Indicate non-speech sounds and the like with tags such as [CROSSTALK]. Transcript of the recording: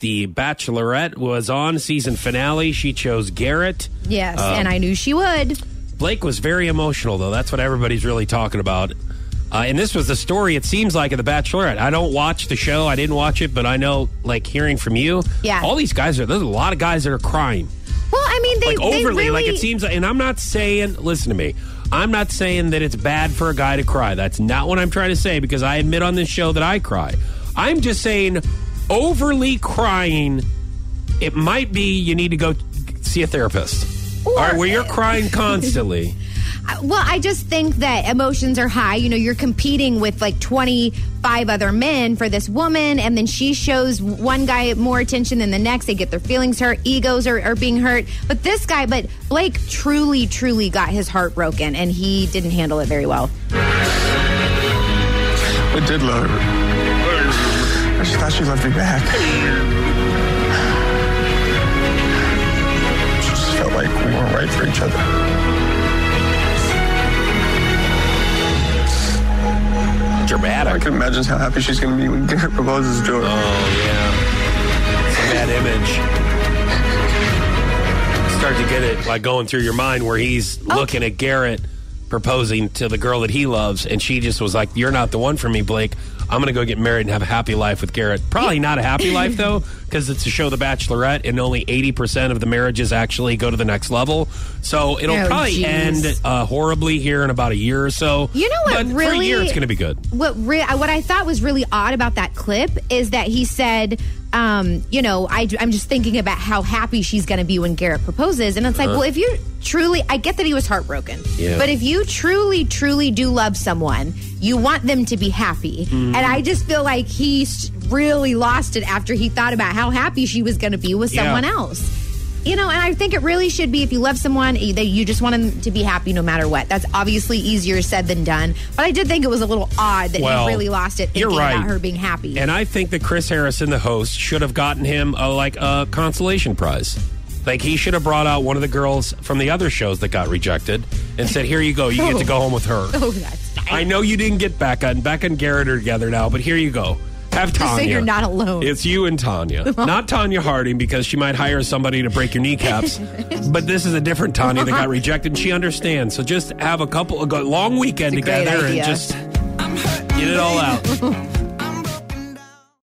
The Bachelorette was on season finale. She chose Garrett. Yes, Um, and I knew she would. Blake was very emotional, though. That's what everybody's really talking about. Uh, and this was the story, it seems like, of The Bachelorette. I don't watch the show. I didn't watch it, but I know, like, hearing from you, Yeah. all these guys are, there's a lot of guys that are crying. Well, I mean, they Like, they overly. really, Like, it seems, and I'm not saying, listen to me, I'm not saying that it's bad for a guy to cry. That's not what I'm trying to say because I admit on this show that I cry. I'm just saying, overly crying, it might be you need to go see a therapist. Or- All right, where you're crying constantly. [LAUGHS] Well, I just think that emotions are high. You know, you're competing with like 25 other men for this woman, and then she shows one guy more attention than the next. They get their feelings hurt, egos are, are being hurt. But this guy, but Blake truly, truly got his heart broken, and he didn't handle it very well. I did love her. I just thought she loved me back. She just felt like we weren't right for each other. Dramatic. I can imagine how happy she's going to be when Garrett proposes to her. Oh, yeah. It's a bad image. Start to get it like going through your mind where he's oh. looking at Garrett proposing to the girl that he loves, and she just was like, You're not the one for me, Blake. I'm going to go get married and have a happy life with Garrett. Probably not a happy life, [LAUGHS] though, because it's a show, The Bachelorette, and only 80% of the marriages actually go to the next level. So it'll Oh, probably geez. end uh, horribly here in about a year or so. You know what But for a really- year, it's going to be good. what re- what I thought was really odd about that clip is that he said, um, you know, I, am just thinking about how happy she's going to be when Garrett proposes, and it's like, well, if you truly, I get that he was heartbroken, Yeah. but if you truly, truly do love someone, you want them to be happy, and I just feel like he really lost it after he thought about how happy she was going to be with Yeah. someone else. You know, and I think it really should be if you love someone, eh, that you just want them to be happy no matter what. That's obviously easier said than done. But I did think it was a little odd that Well, he really lost it you're thinking right. about her being happy. And I think that Chris Harrison, the host, should have gotten him a, like a consolation prize. Like he should have brought out one of the girls from the other shows that got rejected and said, "Here you go. You get to [LAUGHS] go home with her." oh, that's nice. I know you didn't get Becca, and Becca and Garrett are together now, but here you go. Have Just so Tanya. you're not alone. It's you and Tanya, [LAUGHS] not Tonya Harding, because she might hire somebody to break your kneecaps. [LAUGHS] but this is a different Tanya that got uh-huh. rejected, and she understands. So just have a couple, a go- long weekend It's a together, and just get it all out. [LAUGHS]